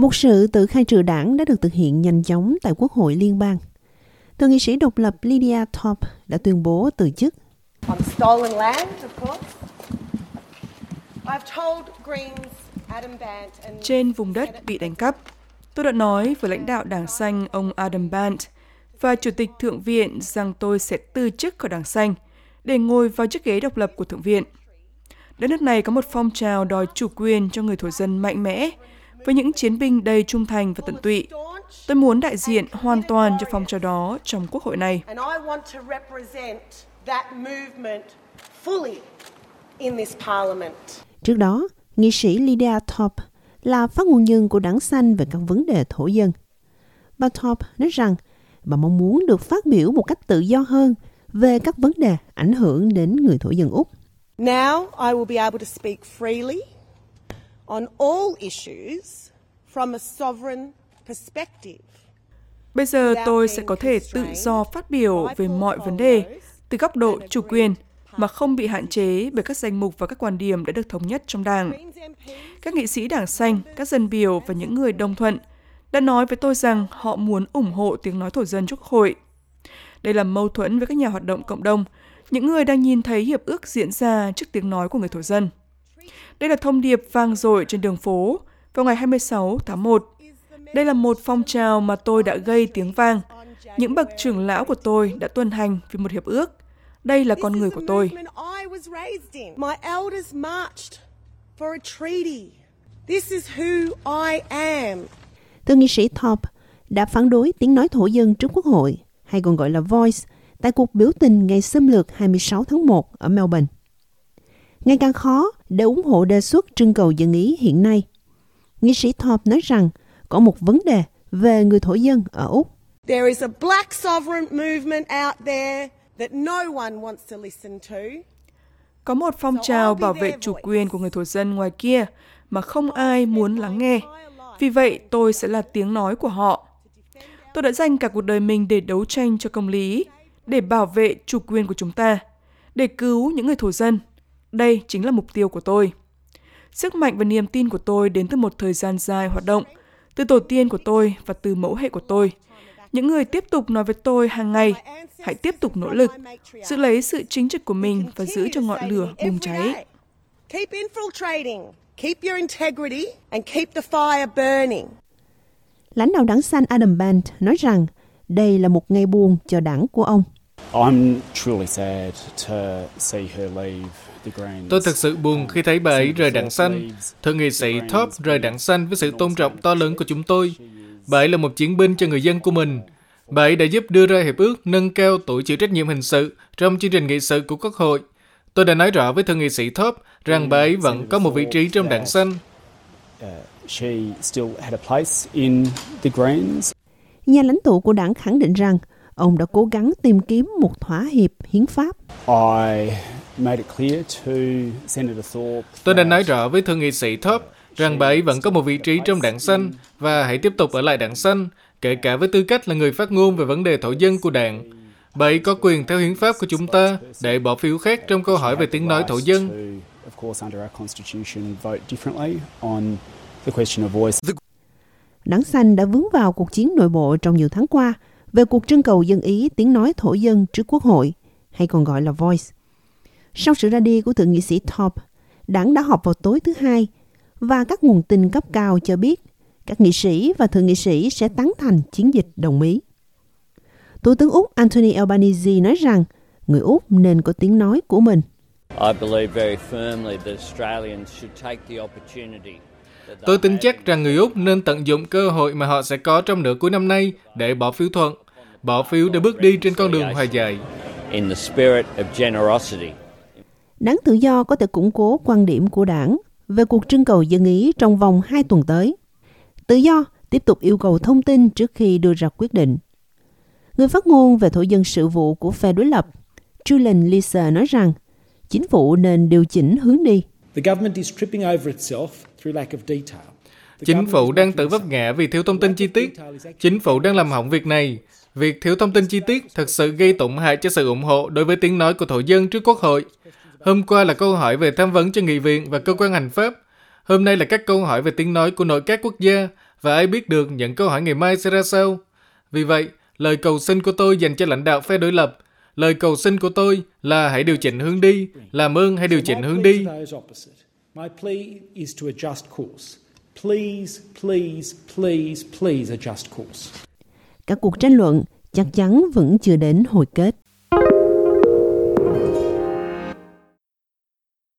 Một sự tự khai trừ đảng đã được thực hiện nhanh chóng tại Quốc hội Liên bang. Thượng nghị sĩ độc lập Lydia Thorpe đã tuyên bố từ chức. On stolen land, of course. I've told Greens, Adam Bant and Trên vùng đất bị đánh cắp, tôi đã nói với lãnh đạo Đảng Xanh ông Adam Bant và Chủ tịch Thượng viện rằng tôi sẽ từ chức khỏi Đảng Xanh để ngồi vào chiếc ghế độc lập của Thượng viện. Đất nước này có một phong trào đòi chủ quyền cho người thổ dân mạnh mẽ với những chiến binh đầy trung thành và tận tụy. Tôi muốn đại diện hoàn toàn cho phong trào đó trong quốc hội này. and I want to represent that movement fully in this parliament. Trước đó, nghị sĩ Lydia Thorpe là phát ngôn nhân của đảng xanh về các vấn đề thổ dân. Bà Thorpe nói rằng bà mong muốn được phát biểu một cách tự do hơn về các vấn đề ảnh hưởng đến người thổ dân Úc. Now I will be able to speak freely on all issues from a sovereign perspective. Bây giờ tôi sẽ có thể tự do phát biểu về mọi vấn đề từ góc độ chủ quyền mà không bị hạn chế bởi các danh mục và các quan điểm đã được thống nhất trong Đảng. Các nghị sĩ Đảng Xanh, các dân biểu và những người đồng thuận đã nói với tôi rằng họ muốn ủng hộ tiếng nói thổ dân Quốc hội. Đây là mâu thuẫn với các nhà hoạt động cộng đồng, những người đang nhìn thấy hiệp ước diễn ra trước tiếng nói của người thổ dân. Đây là thông điệp vang dội trên đường phố vào ngày 26 tháng 1. Đây là một phong trào mà tôi đã gây tiếng vang. Những bậc trưởng lão của tôi đã tuân hành vì một hiệp ước. Đây là con người của tôi. movement I was raised in. My elders marched for a treaty. This is who I am. Thượng nghị sĩ Thorpe đã phản đối tiếng nói thổ dân trước Quốc hội, hay còn gọi là Voice, tại cuộc biểu tình ngày xâm lược 26 tháng 1 ở Melbourne. Ngày càng khó để ủng hộ đề xuất trưng cầu dân ý hiện nay. Nghị sĩ Thorpe nói rằng có một vấn đề về người thổ dân ở Úc. There is a black sovereign movement out there that no one wants to listen to. Có một phong trào bảo vệ chủ quyền của người thổ dân ngoài kia mà không ai muốn lắng nghe. Vì vậy, tôi sẽ là tiếng nói của họ. Tôi đã dành cả cuộc đời mình để đấu tranh cho công lý, để bảo vệ chủ quyền của chúng ta, để cứu những người thổ dân. Đây chính là mục tiêu của tôi. Sức mạnh và niềm tin của tôi đến từ một thời gian dài hoạt động, từ tổ tiên của tôi và từ mẫu hệ của tôi. Những người tiếp tục nói với tôi hàng ngày, hãy tiếp tục nỗ lực, giữ lấy sự chính trực của mình và giữ cho ngọn lửa bùng cháy. Keep infiltrating, keep your integrity, and keep the fire burning. Lãnh đạo đảng xanh Adam Band nói rằng đây là một ngày buồn cho đảng của ông. I'm truly sad to see her leave. Tôi thật sự buồn khi thấy bà ấy rời đảng xanh. Thượng nghị sĩ Thorpe rời đảng xanh với sự tôn trọng to lớn của chúng tôi. Bà ấy là một chiến binh cho người dân của mình. Bà ấy đã giúp đưa ra hiệp ước nâng cao tuổi chịu trách nhiệm hình sự trong chương trình nghị sự của Quốc hội. Tôi đã nói rõ với thượng nghị sĩ Thorpe rằng bà ấy vẫn có một vị trí trong đảng xanh. Uh, she still had a place in the Greens. Nhà lãnh tụ của đảng khẳng định rằng ông đã cố gắng tìm kiếm một thỏa hiệp hiến pháp. I made it clear to Senator Thorpe. Tôi đã nói rõ với thượng nghị sĩ Thorpe rằng bà ấy vẫn có một vị trí trong đảng xanh và hãy tiếp tục ở lại đảng xanh, kể cả với tư cách là người phát ngôn về vấn đề thổ dân của đảng. Bà ấy có quyền theo hiến pháp của chúng ta để bỏ phiếu khác trong câu hỏi về tiếng nói thổ dân. to, of course, under our constitution, vote differently on the question of voice. Đảng xanh đã vướng vào cuộc chiến nội bộ trong nhiều tháng qua về cuộc trưng cầu dân ý tiếng nói thổ dân trước Quốc hội, hay còn gọi là Voice. Sau sự ra đi của thượng nghị sĩ Thorpe, đảng đã họp vào tối thứ hai và các nguồn tin cấp cao cho biết các nghị sĩ và thượng nghị sĩ sẽ tán thành chiến dịch đồng ý. Thủ tướng Úc Anthony Albanese nói rằng người Úc nên có tiếng nói của mình. I believe very firmly that Australians should take the opportunity. that they Tôi tin chắc rằng người Úc nên tận dụng cơ hội mà họ sẽ có trong nửa cuối năm nay để bỏ phiếu thuận, bỏ phiếu để bước đi trên con đường hòa giải. in the spirit of generosity. Đảng Tự do có thể củng cố quan điểm của đảng về cuộc trưng cầu dân ý trong vòng 2 tuần tới. Tự do tiếp tục yêu cầu thông tin trước khi đưa ra quyết định. Người phát ngôn về thổ dân sự vụ của phe đối lập, Julian Lisa nói rằng chính phủ nên điều chỉnh hướng đi. The government is tripping over itself through lack of detail. The Chính phủ đang tự vấp ngã vì thiếu thông tin chi tiết. Chính phủ đang làm hỏng việc này. Việc thiếu thông tin chi tiết thật sự gây tổn hại cho sự ủng hộ đối với tiếng nói của thổ dân trước Quốc hội. Hôm qua là câu hỏi về tham vấn cho nghị viện và cơ quan hành pháp. Hôm nay là các câu hỏi về tiếng nói của nội các quốc gia Và ai biết được những câu hỏi ngày mai sẽ ra sao? Vì vậy, lời cầu xin của tôi dành cho lãnh đạo phe đối lập, lời cầu xin của tôi là hãy điều chỉnh hướng đi, làm ơn hãy điều chỉnh hướng đi. My plea is to adjust course. Please, please, please, please adjust course. Các cuộc tranh luận chắc chắn vẫn chưa đến hồi kết.